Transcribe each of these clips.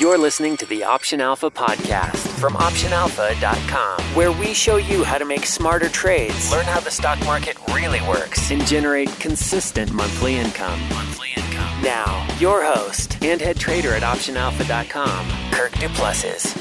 You're listening to the Option Alpha podcast from OptionAlpha.com, where we show you how to make smarter trades, learn how the stock market really works, and generate consistent monthly income. Monthly income. Now, your host and head trader at OptionAlpha.com, Kirk Du Plessis.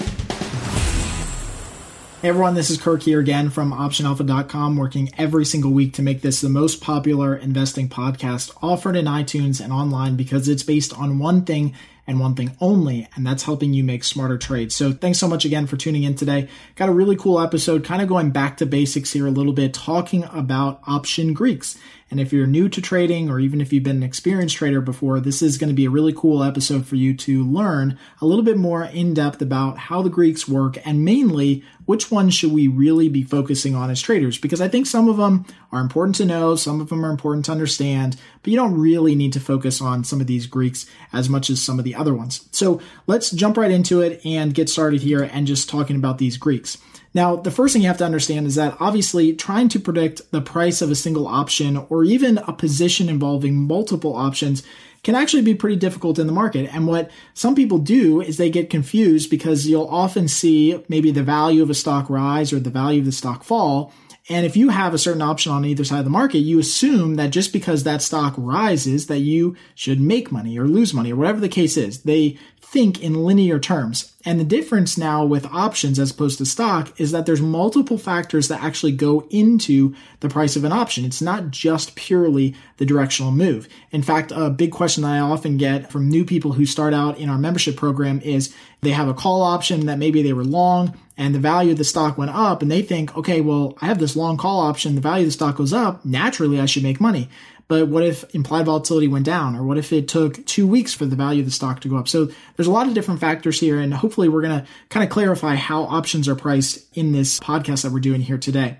Hey everyone, this is Kirk here again from OptionAlpha.com, working every single week to make this the most popular investing podcast offered in iTunes and online because it's based on one thing and one thing only, and that's helping you make smarter trades. So thanks so much again for tuning in today. Got a really cool episode, kind of going back to basics here a little bit, talking about option Greeks. And if you're new to trading, or even if you've been an experienced trader before, this is going to be a really cool episode for you to learn a little bit more in depth about how the Greeks work and mainly which ones should we really be focusing on as traders? Because I think some of them are important to know, some of them are important to understand, but you don't really need to focus on some of these Greeks as much as some of the other ones. So let's jump right into it and get started here and just talking about these Greeks. Now, the first thing you have to understand is that obviously trying to predict the price of a single option or even a position involving multiple options can actually be pretty difficult in the market. And what some people do is they get confused because you'll often see maybe the value of a stock rise or the value of the stock fall. And if you have a certain option on either side of the market, you assume that just because that stock rises, that you should make money or lose money or whatever the case is. They think in linear terms. And the difference now with options as opposed to stock is that there's multiple factors that actually go into the price of an option. It's not just purely the directional move. In fact, a big question that I often get from new people who start out in our membership program is they have a call option that maybe they were long and the value of the stock went up and they think, okay, well, I have this long call option. The value of the stock goes up. Naturally, I should make money. But what if implied volatility went down? Or what if it took two weeks for the value of the stock to go up? So there's a lot of different factors here. And hopefully we're going to kind of clarify how options are priced in this podcast that we're doing here today.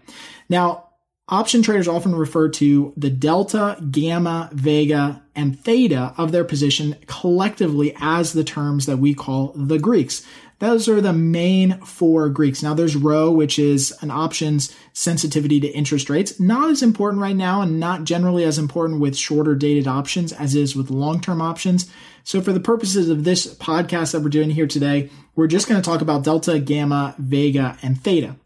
Now, option traders often refer to the delta, gamma, vega, and theta of their position collectively as the terms that we call the Greeks. Those are the main four Greeks. Now there's rho, which is an options sensitivity to interest rates. Not as important right now and not generally as important with shorter dated options as is with long-term options. So for the purposes of this podcast that we're doing here today, we're just going to talk about delta, gamma, vega, and theta.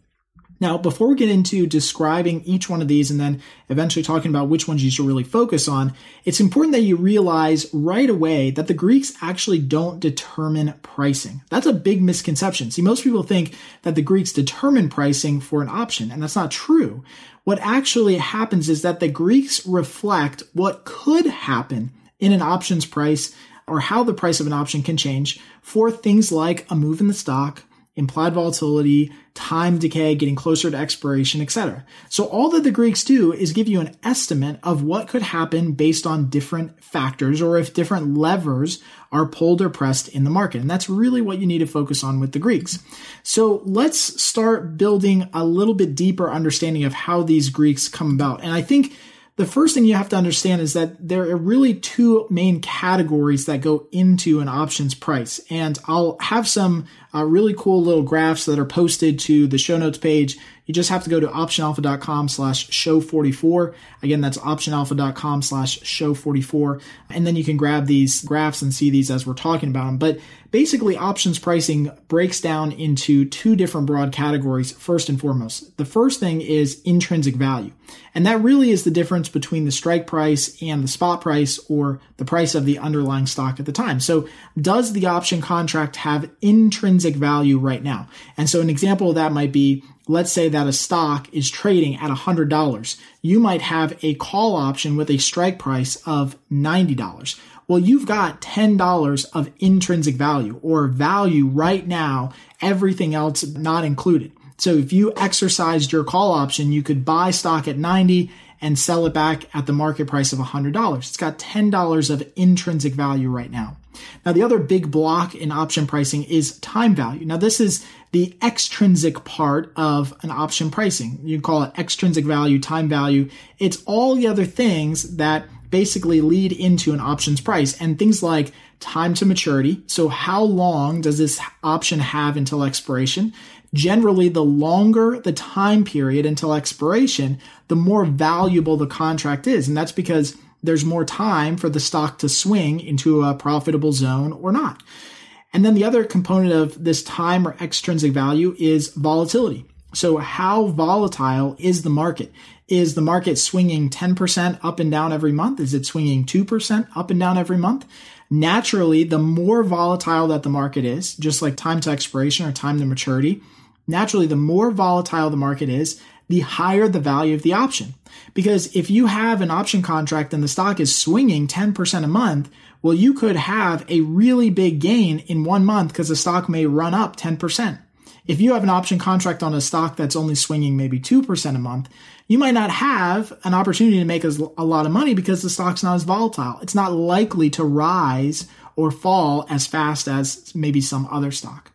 Now, before we get into describing each one of these and then eventually talking about which ones you should really focus on, it's important that you realize right away that the Greeks actually don't determine pricing. That's a big misconception. See, most people think that the Greeks determine pricing for an option, and that's not true. What actually happens is that the Greeks reflect what could happen in an options price or how the price of an option can change for things like a move in the stock, implied volatility, time decay, getting closer to expiration, etc. So all that the Greeks do is give you an estimate of what could happen based on different factors or if different levers are pulled or pressed in the market. And that's really what you need to focus on with the Greeks. So let's start building a little bit deeper understanding of how these Greeks come about. And I think the first thing you have to understand is that there are really two main categories that go into an options price. And I'll have some uh, really cool little graphs that are posted to the show notes page. You just have to go to optionalpha.com slash show 44. Again, that's optionalpha.com slash show 44. And then you can grab these graphs and see these as we're talking about them. But basically, options pricing breaks down into two different broad categories, first and foremost. The first thing is intrinsic value. And that really is the difference between the strike price and the spot price or the price of the underlying stock at the time. So does the option contract have intrinsic value right now? And so an example of that might be let's say that a stock is trading at $100. You might have a call option with a strike price of $90. Well, you've got $10 of intrinsic value or value right now, everything else not included. So if you exercised your call option, you could buy stock at 90 and sell it back at the market price of $100. It's got $10 of intrinsic value right now. Now, the other big block in option pricing is time value. Now, this is the extrinsic part of an option pricing. You call it extrinsic value, time value. It's all the other things that basically lead into an options price and things like time to maturity. So how long does this option have until expiration? Generally, the longer the time period until expiration, the more valuable the contract is. And that's because there's more time for the stock to swing into a profitable zone or not. And then the other component of this time or extrinsic value is volatility. So how volatile is the market? Is the market swinging 10% up and down every month? Is it swinging 2% up and down every month? Naturally, the more volatile that the market is, just like time to expiration or time to maturity, naturally, the more volatile the market is, the higher the value of the option. Because if you have an option contract and the stock is swinging 10% a month, well, you could have a really big gain in one month because the stock may run up 10%. If you have an option contract on a stock that's only swinging maybe 2% a month, you might not have an opportunity to make a lot of money because the stock's not as volatile. It's not likely to rise or fall as fast as maybe some other stock.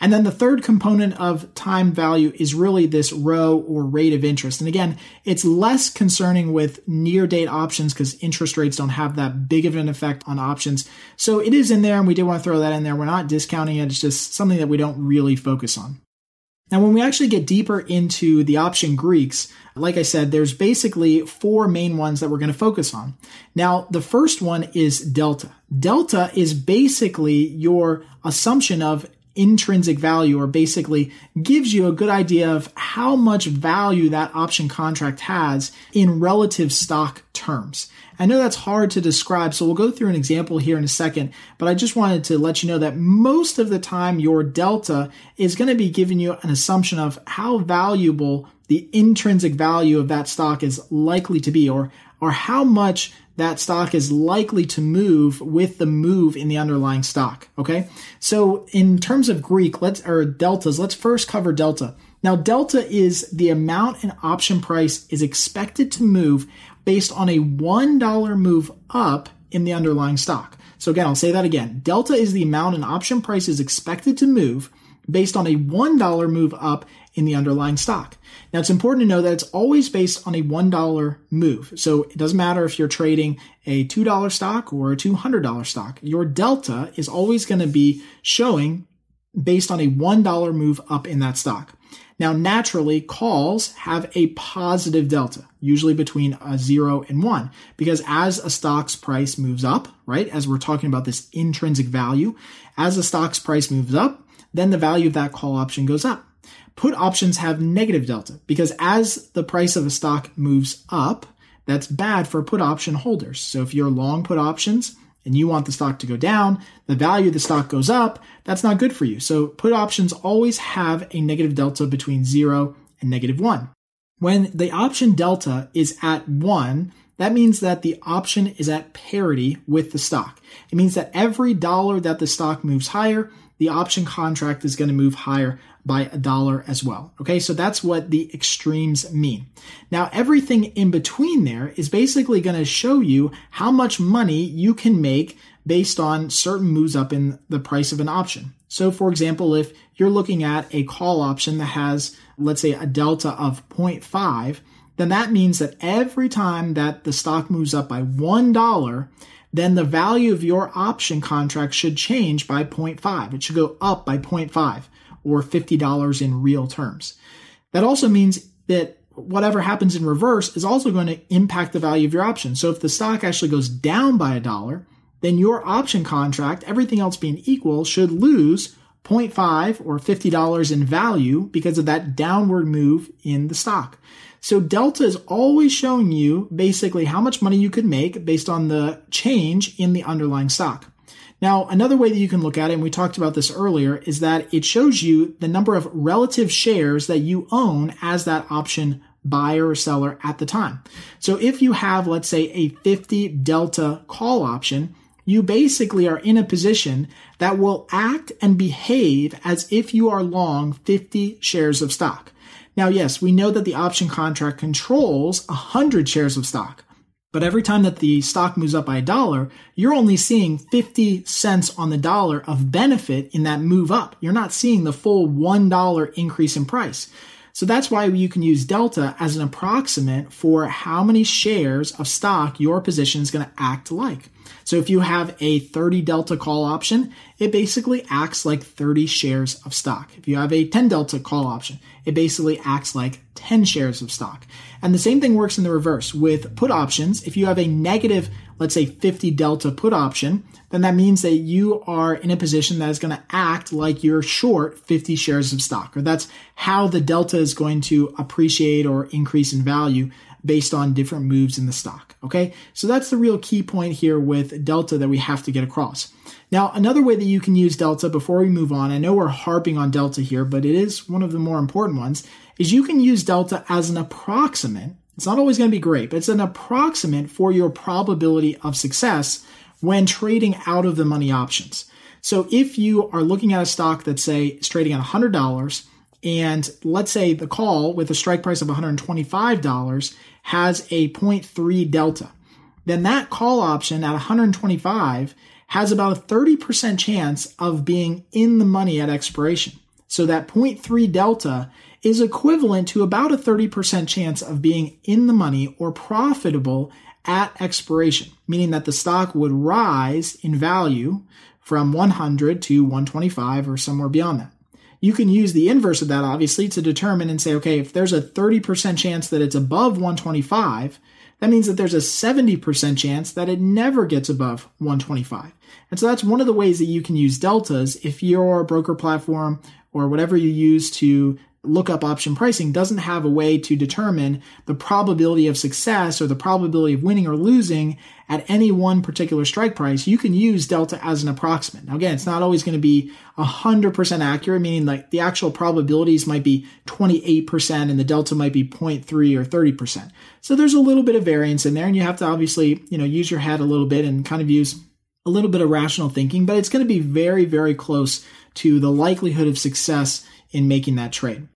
And then the third component of time value is really this rho or rate of interest. And again, it's less concerning with near date options because interest rates don't have that big of an effect on options. So it is in there and we did want to throw that in there. We're not discounting it. It's just something that we don't really focus on. Now, when we actually get deeper into the option Greeks, like I said, there's basically four main ones that we're going to focus on. Now, the first one is delta. Delta is basically your assumption of intrinsic value or basically gives you a good idea of how much value that option contract has in relative stock terms. I know that's hard to describe, so we'll go through an example here in a second, but I just wanted to let you know that most of the time your delta is going to be giving you an assumption of how valuable the intrinsic value of that stock is likely to be or or how much that stock is likely to move with the move in the underlying stock. Okay. So in terms of Greek, let's, or deltas, let's first cover delta. Now, delta is the amount an option price is expected to move based on a $1 move up in the underlying stock. So again, I'll say that again. Delta is the amount an option price is expected to move based on a $1 move up in the underlying stock. Now it's important to know that it's always based on a $1 move. So it doesn't matter if you're trading a $2 stock or a $200 stock. Your delta is always going to be showing based on a $1 move up in that stock. Now, naturally, calls have a positive delta, usually between a zero and one, because as a stock's price moves up, right, as we're talking about this intrinsic value, as the stock's price moves up, then the value of that call option goes up. Put options have negative delta because as the price of a stock moves up, that's bad for put option holders. So if you're long put options and you want the stock to go down, the value of the stock goes up, that's not good for you. So put options always have a negative delta between zero and negative one. When the option delta is at one, that means that the option is at parity with the stock. It means that every dollar that the stock moves higher, the option contract is going to move higher by a dollar as well. Okay, so that's what the extremes mean. Now, everything in between there is basically going to show you how much money you can make based on certain moves up in the price of an option. So, for example, if you're looking at a call option that has, let's say, a delta of 0.5, then that means that every time that the stock moves up by $1, then the value of your option contract should change by 0.5. It should go up by 0.5 or $50 in real terms. That also means that whatever happens in reverse is also going to impact the value of your option. So if the stock actually goes down by a dollar, then your option contract, everything else being equal, should lose 0.5 or $50 in value because of that downward move in the stock. So delta is always showing you basically how much money you could make based on the change in the underlying stock. Now, another way that you can look at it, and we talked about this earlier, is that it shows you the number of relative shares that you own as that option buyer or seller at the time. So if you have, let's say, a 50 delta call option, you basically are in a position that will act and behave as if you are long 50 shares of stock. Now, yes, we know that the option contract controls 100 shares of stock. But every time that the stock moves up by a dollar, you're only seeing 50 cents on the dollar of benefit in that move up. You're not seeing the full $1 increase in price. So that's why you can use delta as an approximate for how many shares of stock your position is going to act like. So if you have a 30 delta call option, it basically acts like 30 shares of stock. If you have a 10 delta call option, it basically acts like 10 shares of stock. And the same thing works in the reverse with put options. If you have a negative let's say 50 delta put option, then that means that you are in a position that is going to act like you're short 50 shares of stock, or that's how the delta is going to appreciate or increase in value based on different moves in the stock. Okay. So that's the real key point here with delta that we have to get across. Now, another way that you can use delta before we move on, I know we're harping on delta here, but it is one of the more important ones, is you can use delta as an approximate. It's not always going to be great, but it's an approximate for your probability of success when trading out of the money options. So if you are looking at a stock that say is trading at $100 and let's say the call with a strike price of $125 has a 0.3 delta, then that call option at 125 has about a 30% chance of being in the money at expiration. So that 0.3 delta is equivalent to about a 30% chance of being in the money or profitable at expiration, meaning that the stock would rise in value from 100 to 125 or somewhere beyond that. You can use the inverse of that, obviously, to determine and say, okay, if there's a 30% chance that it's above 125, that means that there's a 70% chance that it never gets above 125. And so that's one of the ways that you can use deltas if your broker platform or whatever you use to lookup option pricing doesn't have a way to determine the probability of success or the probability of winning or losing at any one particular strike price, you can use delta as an approximate. Now, again, it's not always going to be 100% accurate, meaning like the actual probabilities might be 28% and the delta might be 0.3 or 30%. So there's a little bit of variance in there and you have to obviously, you know, use your head a little bit and kind of use a little bit of rational thinking, but it's going to be very, very close to the likelihood of success in making that trade.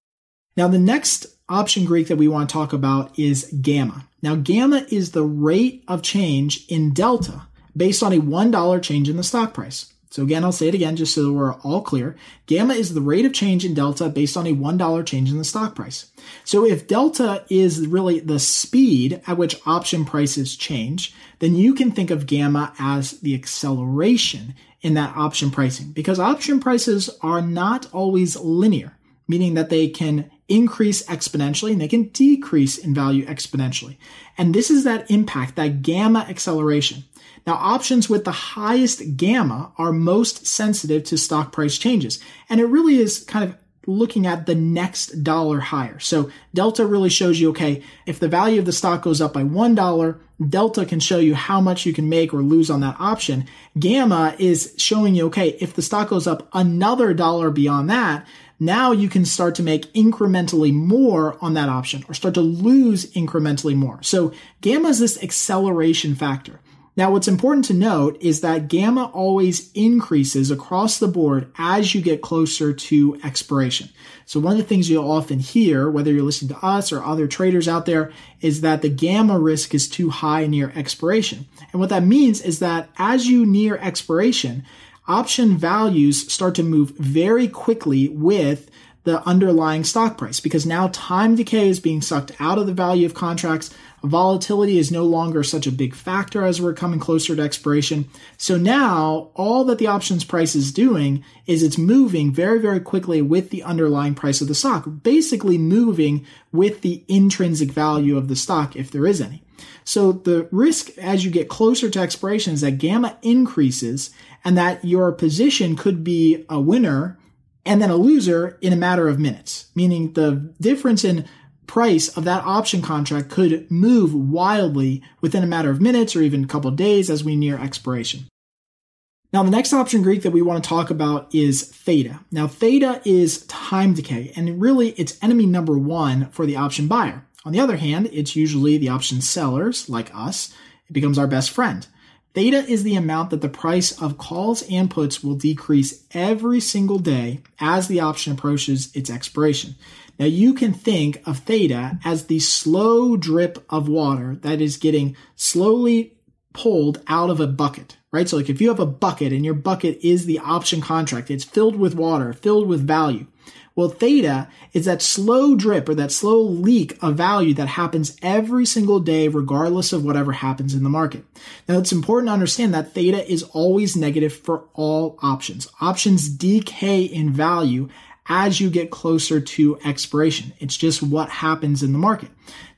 Now, the next option Greek that we want to talk about is gamma. Now, gamma is the rate of change in delta based on a $1 change in the stock price. So again, I'll say it again just so we're all clear. Gamma is the rate of change in delta based on a $1 change in the stock price. So if delta is really the speed at which option prices change, then you can think of gamma as the acceleration in that option pricing because option prices are not always linear, meaning that they can increase exponentially and they can decrease in value exponentially. And this is that impact, that gamma acceleration. Now, options with the highest gamma are most sensitive to stock price changes. And it really is kind of looking at the next dollar higher. So delta really shows you, okay, if the value of the stock goes up by $1, delta can show you how much you can make or lose on that option. Gamma is showing you, okay, if the stock goes up another dollar beyond that, now you can start to make incrementally more on that option or start to lose incrementally more. So gamma is this acceleration factor. Now, what's important to note is that gamma always increases across the board as you get closer to expiration. So one of the things you'll often hear, whether you're listening to us or other traders out there, is that the gamma risk is too high near expiration. And what that means is that as you near expiration, option values start to move very quickly with the underlying stock price because now time decay is being sucked out of the value of contracts. Volatility is no longer such a big factor as we're coming closer to expiration. So now all that the options price is doing is it's moving very, very quickly with the underlying price of the stock, basically moving with the intrinsic value of the stock if there is any. So the risk as you get closer to expiration is that gamma increases and that your position could be a winner and then a loser in a matter of minutes, meaning the difference in price of that option contract could move wildly within a matter of minutes or even a couple days as we near expiration. Now, the next option Greek that we want to talk about is theta. Now, theta is time decay, and really it's enemy number one for the option buyer. On the other hand, it's usually the option sellers, like us, it becomes our best friend. Theta is the amount that the price of calls and puts will decrease every single day as the option approaches its expiration. Now you can think of theta as the slow drip of water that is getting slowly pulled out of a bucket, right? So like if you have a bucket and your bucket is the option contract, it's filled with water, filled with value. Well, theta is that slow drip or that slow leak of value that happens every single day, regardless of whatever happens in the market. Now, it's important to understand that theta is always negative for all options. Options decay in value as you get closer to expiration. It's just what happens in the market.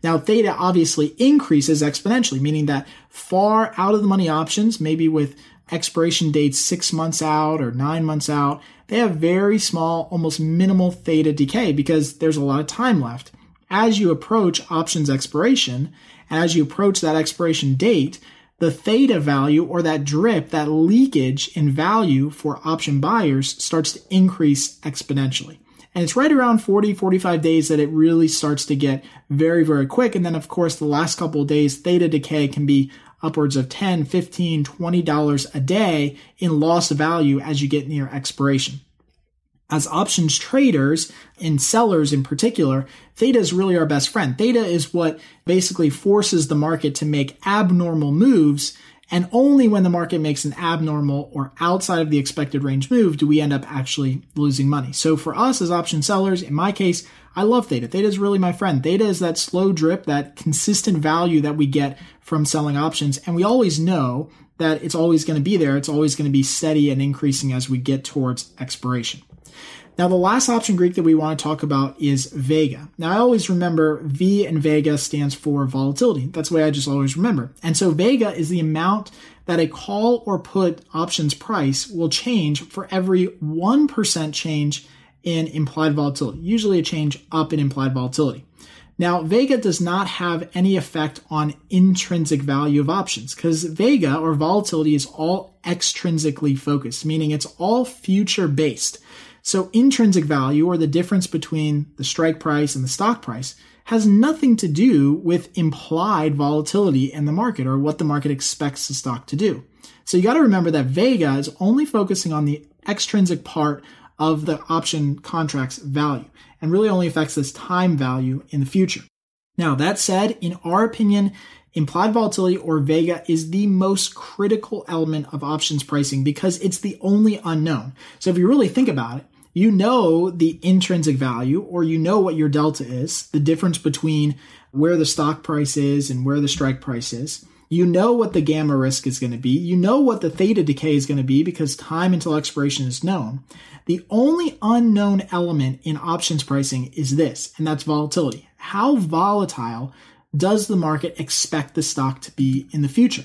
Now, theta obviously increases exponentially, meaning that far out of the money options, maybe with expiration dates six months out or nine months out, they have very small, almost minimal theta decay because there's a lot of time left. As you approach options expiration, as you approach that expiration date, the theta value or that drip, that leakage in value for option buyers starts to increase exponentially. And it's right around 40, 45 days that it really starts to get very, very quick. And then, of course, the last couple of days, theta decay can be upwards of 10, 15, 20 dollars a day in lost value as you get near expiration. As options traders and sellers in particular, theta is really our best friend. Theta is what basically forces the market to make abnormal moves and only when the market makes an abnormal or outside of the expected range move do we end up actually losing money. So for us as option sellers, in my case, I love theta. Theta is really my friend. Theta is that slow drip, that consistent value that we get from selling options. And we always know that it's always going to be there. It's always going to be steady and increasing as we get towards expiration. Now, the last option Greek that we want to talk about is Vega. Now, I always remember V and Vega stands for volatility. That's the way I just always remember. And so Vega is the amount that a call or put options price will change for every 1% change in implied volatility, usually a change up in implied volatility. Now, Vega does not have any effect on intrinsic value of options because Vega or volatility is all extrinsically focused, meaning it's all future based. So intrinsic value or the difference between the strike price and the stock price has nothing to do with implied volatility in the market or what the market expects the stock to do. So you got to remember that Vega is only focusing on the extrinsic part of the option contract's value and really only affects this time value in the future. Now, that said, in our opinion, implied volatility or Vega is the most critical element of options pricing because it's the only unknown. So if you really think about it, you know the intrinsic value or you know what your delta is, the difference between where the stock price is and where the strike price is. You know what the gamma risk is going to be. You know what the theta decay is going to be because time until expiration is known. The only unknown element in options pricing is this, and that's volatility. How volatile does the market expect the stock to be in the future?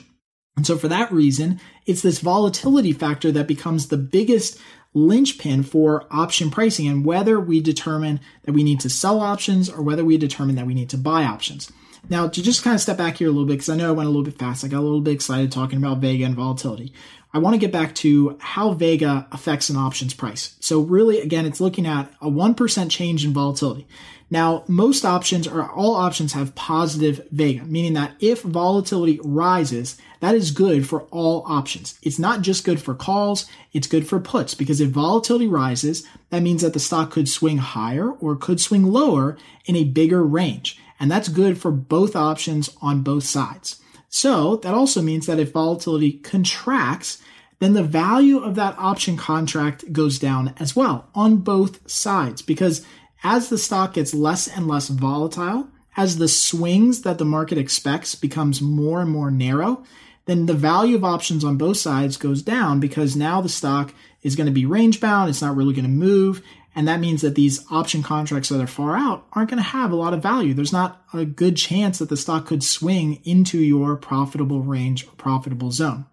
And so for that reason, it's this volatility factor that becomes the biggest linchpin for option pricing and whether we determine that we need to sell options or whether we determine that we need to buy options. Now, to just kind of step back here a little bit, because I know I went a little bit fast, I got a little bit excited talking about Vega and volatility. I want to get back to how Vega affects an options price. So, really, again, it's looking at a 1% change in volatility. Now, most options or all options have positive vega, meaning that if volatility rises, that is good for all options. It's not just good for calls, it's good for puts because if volatility rises, that means that the stock could swing higher or could swing lower in a bigger range. And that's good for both options on both sides. So that also means that if volatility contracts, then the value of that option contract goes down as well on both sides because as the stock gets less and less volatile, as the swings that the market expects becomes more and more narrow, then the value of options on both sides goes down because now the stock is going to be range bound. It's not really going to move. And that means that these option contracts that are far out aren't going to have a lot of value. There's not a good chance that the stock could swing into your profitable range or profitable zone.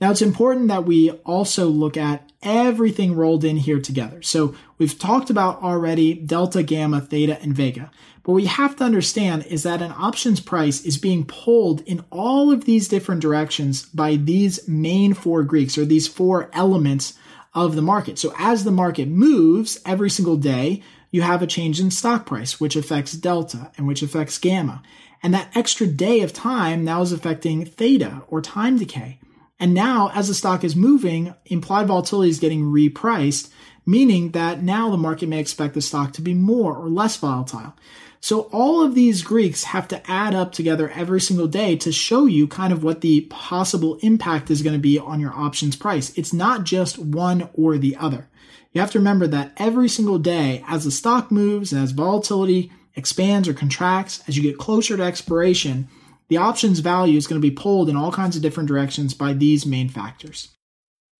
Now it's important that we also look at everything rolled in here together. So we've talked about already delta, gamma, theta, and vega. But what we have to understand is that an options price is being pulled in all of these different directions by these main four Greeks or these four elements of the market. So as the market moves every single day, you have a change in stock price, which affects delta and which affects gamma. And that extra day of time now is affecting theta or time decay. And now, as the stock is moving, implied volatility is getting repriced, meaning that now the market may expect the stock to be more or less volatile. So all of these Greeks have to add up together every single day to show you kind of what the possible impact is going to be on your options price. It's not just one or the other. You have to remember that every single day, as the stock moves as volatility expands or contracts, as you get closer to expiration, the options value is going to be pulled in all kinds of different directions by these main factors.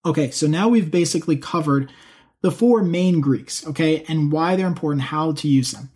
Okay, so now we've basically covered the four main Greeks, okay, and why they're important, how to use them.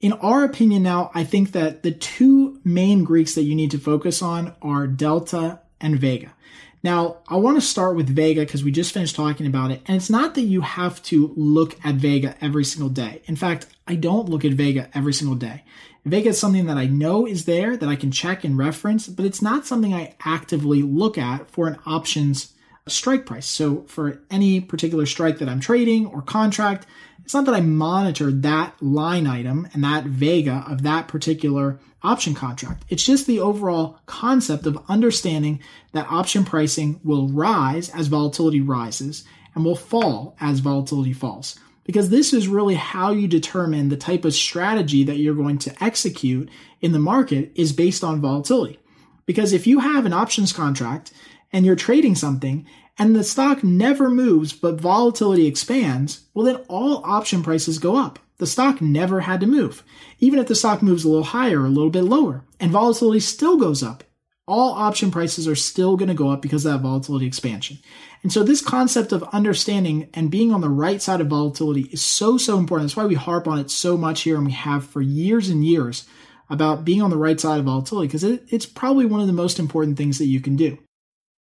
In our opinion now, I think that the two main Greeks that you need to focus on are Delta and Vega. Now, I want to start with Vega because we just finished talking about it. And it's not that you have to look at Vega every single day. In fact, I don't look at Vega every single day. Vega is something that I know is there that I can check and reference, but it's not something I actively look at for an options strike price. So for any particular strike that I'm trading or contract, it's not that I monitor that line item and that Vega of that particular option contract. It's just the overall concept of understanding that option pricing will rise as volatility rises and will fall as volatility falls. Because this is really how you determine the type of strategy that you're going to execute in the market is based on volatility. Because if you have an options contract and you're trading something and the stock never moves but volatility expands, well, then all option prices go up. The stock never had to move. Even if the stock moves a little higher or a little bit lower and volatility still goes up, all option prices are still going to go up because of that volatility expansion. And so this concept of understanding and being on the right side of volatility is so, so important. That's why we harp on it so much here and we have for years and years about being on the right side of volatility because it, it's probably one of the most important things that you can do.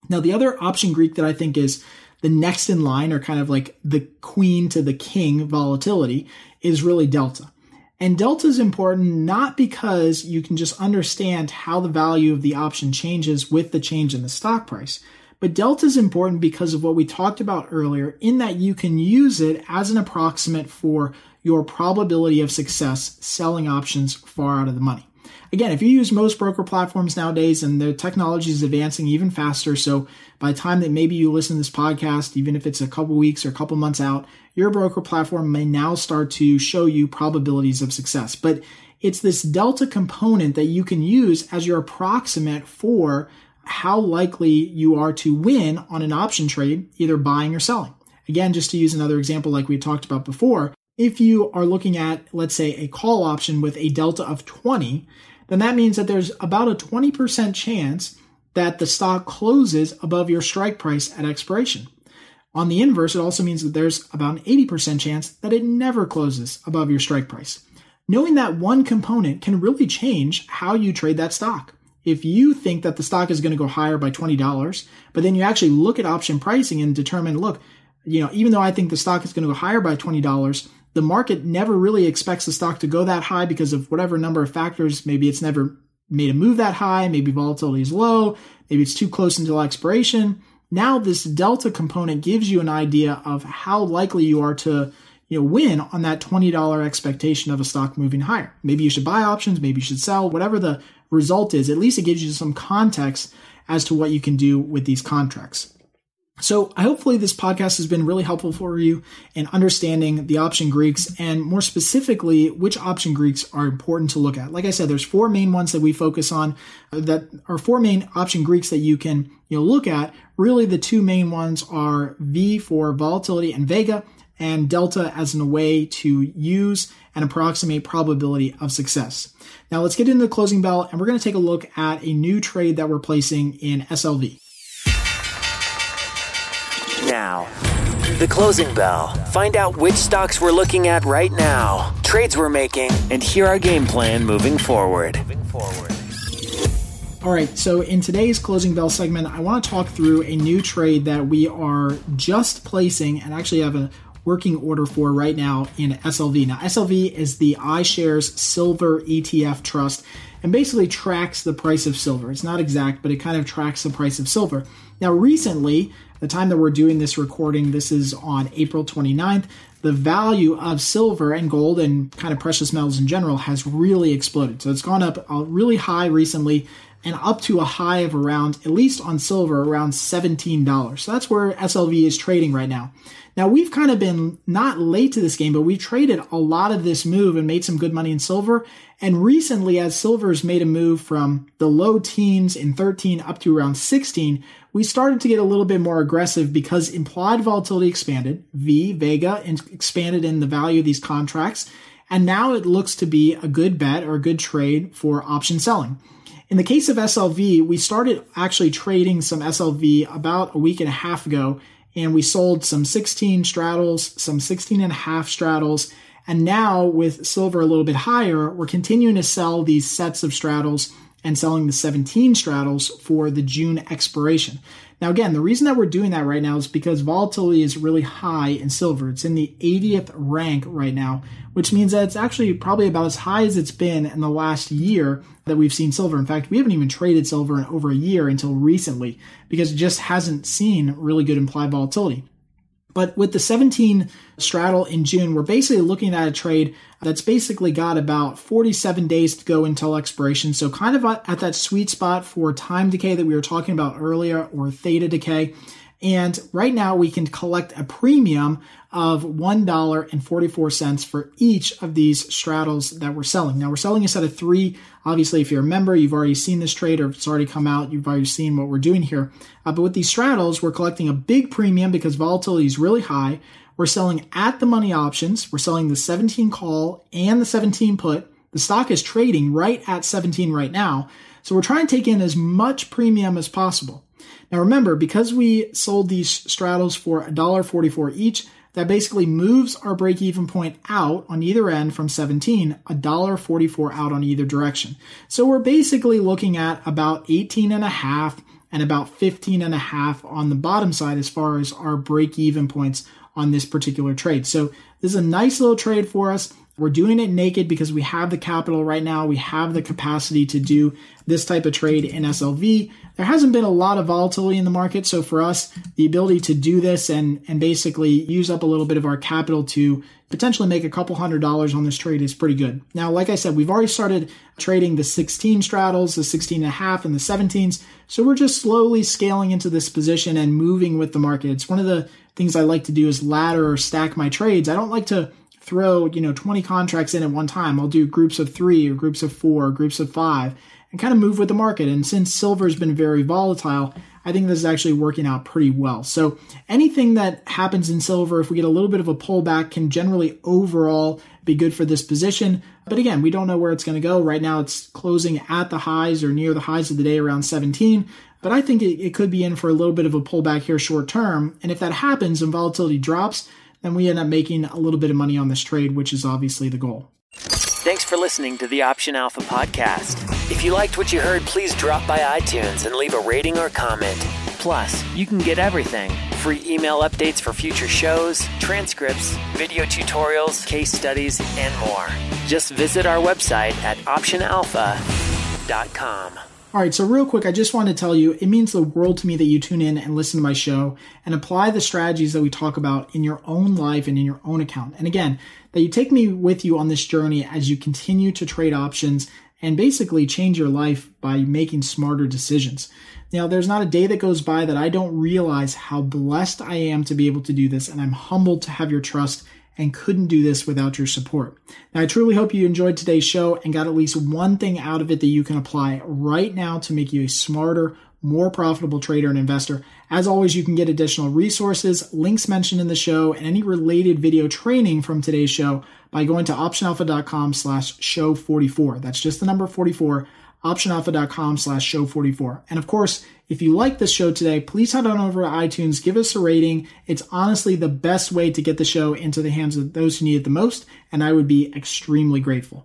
Now, the other option Greek that I think is the next in line, or kind of like the queen to the king volatility, is really delta. And delta is important not because you can just understand how the value of the option changes with the change in the stock price, but delta is important because of what we talked about earlier, in that you can use it as an approximate for your probability of success selling options far out of the money. Again, if you use most broker platforms nowadays and the technology is advancing even faster, so by the time that maybe you listen to this podcast, even if it's a couple weeks or a couple months out, your broker platform may now start to show you probabilities of success. But it's this delta component that you can use as your approximate for how likely you are to win on an option trade, either buying or selling. Again, just to use another example like we talked about before, if you are looking at, let's say, a call option with a delta of 20, then that means that there's about a 20% chance that the stock closes above your strike price at expiration. On the inverse, it also means that there's about an 80% chance that it never closes above your strike price. Knowing that one component can really change how you trade that stock. If you think that the stock is going to go higher by $20, but then you actually look at option pricing and determine, look, you know, even though I think the stock is going to go higher by $20, the market never really expects the stock to go that high because of whatever number of factors. Maybe it's never made a move that high. Maybe volatility is low. Maybe it's too close until expiration. Now this delta component gives you an idea of how likely you are to you know win on that $20 expectation of a stock moving higher. Maybe you should buy options, maybe you should sell, whatever the result is. At least it gives you some context as to what you can do with these contracts. So I hopefully this podcast has been really helpful for you in understanding the option Greeks and more specifically which option Greeks are important to look at. Like I said, there's four main ones that we focus on uh, that are four main option Greeks that you can you know look at. Really the two main ones are V for volatility and Vega and delta as a way to use and approximate probability of success. Now let's get into the closing bell and we're going to take a look at a new trade that we're placing in SLV now. The closing bell. Find out which stocks we're looking at right now, trades we're making, and hear our game plan moving forward. All right, so in today's closing bell segment, I want to talk through a new trade that we are just placing and actually have a working order for right now in SLV. Now, SLV is the iShares Silver ETF Trust and basically tracks the price of silver. It's not exact, but it kind of tracks the price of silver. Now, recently, the time that we're doing this recording, this is on April 29th, the value of silver and gold and kind of precious metals in general has really exploded. So it's gone up uh, really high recently and up to a high of around, at least on silver, around $17. So that's where SLV is trading right now. Now we've kind of been not late to this game, but we traded a lot of this move and made some good money in silver. And recently, as silver's made a move from the low teens in 13 up to around 16, we started to get a little bit more aggressive because implied volatility expanded. V, Vega, expanded in the value of these contracts. And now it looks to be a good bet or a good trade for option selling. In the case of SLV, we started actually trading some SLV about a week and a half ago and we sold some 16 straddles, some 16 and a half straddles. And now with silver a little bit higher, we're continuing to sell these sets of straddles and selling the 17 straddles for the June expiration. Now, again, the reason that we're doing that right now is because volatility is really high in silver. It's in the 80th rank right now, which means that it's actually probably about as high as it's been in the last year that we've seen silver. In fact, we haven't even traded silver in over a year until recently because it just hasn't seen really good implied volatility. But with the 17 straddle in June, we're basically looking at a trade that's basically got about 47 days to go until expiration. So kind of at that sweet spot for time decay that we were talking about earlier or theta decay. And right now we can collect a premium of $1.44 for each of these straddles that we're selling. Now we're selling a set of three. Obviously, if you're a member, you've already seen this trade or it's already come out. You've already seen what we're doing here. Uh, but with these straddles, we're collecting a big premium because volatility is really high. We're selling at the money options. We're selling the 17 call and the 17 put. The stock is trading right at 17 right now. So we're trying to take in as much premium as possible. Now remember, because we sold these straddles for $1.44 each, that basically moves our break even point out on either end from 17, $1.44 out on either direction. So we're basically looking at about 18 and a half and about 15 and a half on the bottom side as far as our break even points on this particular trade. So this is a nice little trade for us. We're doing it naked because we have the capital right now. We have the capacity to do this type of trade in SLV. There hasn't been a lot of volatility in the market. So for us, the ability to do this and, and basically use up a little bit of our capital to potentially make a couple hundred dollars on this trade is pretty good. Now, like I said, we've already started trading the 16 straddles, the 16 and a half and the 17s. So we're just slowly scaling into this position and moving with the market. It's one of the things I like to do is ladder or stack my trades. I don't like to throw, you know, 20 contracts in at one time. I'll do groups of three or groups of four, or groups of five, and kind of move with the market. And since silver has been very volatile, I think this is actually working out pretty well. So anything that happens in silver, if we get a little bit of a pullback, can generally overall be good for this position. But again, we don't know where it's going to go. Right now, it's closing at the highs or near the highs of the day around 17. But I think it, it could be in for a little bit of a pullback here short term. And if that happens and volatility drops, then we end up making a little bit of money on this trade, which is obviously the goal. Thanks for listening to the Option Alpha podcast. If you liked what you heard, please drop by iTunes and leave a rating or comment. Plus, you can get everything free email updates for future shows, transcripts, video tutorials, case studies, and more. Just visit our website at optionalpha.com. All right, so real quick, I just want to tell you it means the world to me that you tune in and listen to my show and apply the strategies that we talk about in your own life and in your own account. And again, that you take me with you on this journey as you continue to trade options and basically change your life by making smarter decisions. Now, there's not a day that goes by that I don't realize how blessed I am to be able to do this, and I'm humbled to have your trust and couldn't do this without your support. Now, I truly hope you enjoyed today's show and got at least one thing out of it that you can apply right now to make you a smarter, more profitable trader and investor. As always, you can get additional resources, links mentioned in the show, and any related video training from today's show by going to optionalpha.com slash show 44. That's just the number 44 optionalpha.com slash show 44. And of course, if you like this show today, please head on over to iTunes, give us a rating. It's honestly the best way to get the show into the hands of those who need it the most, and I would be extremely grateful.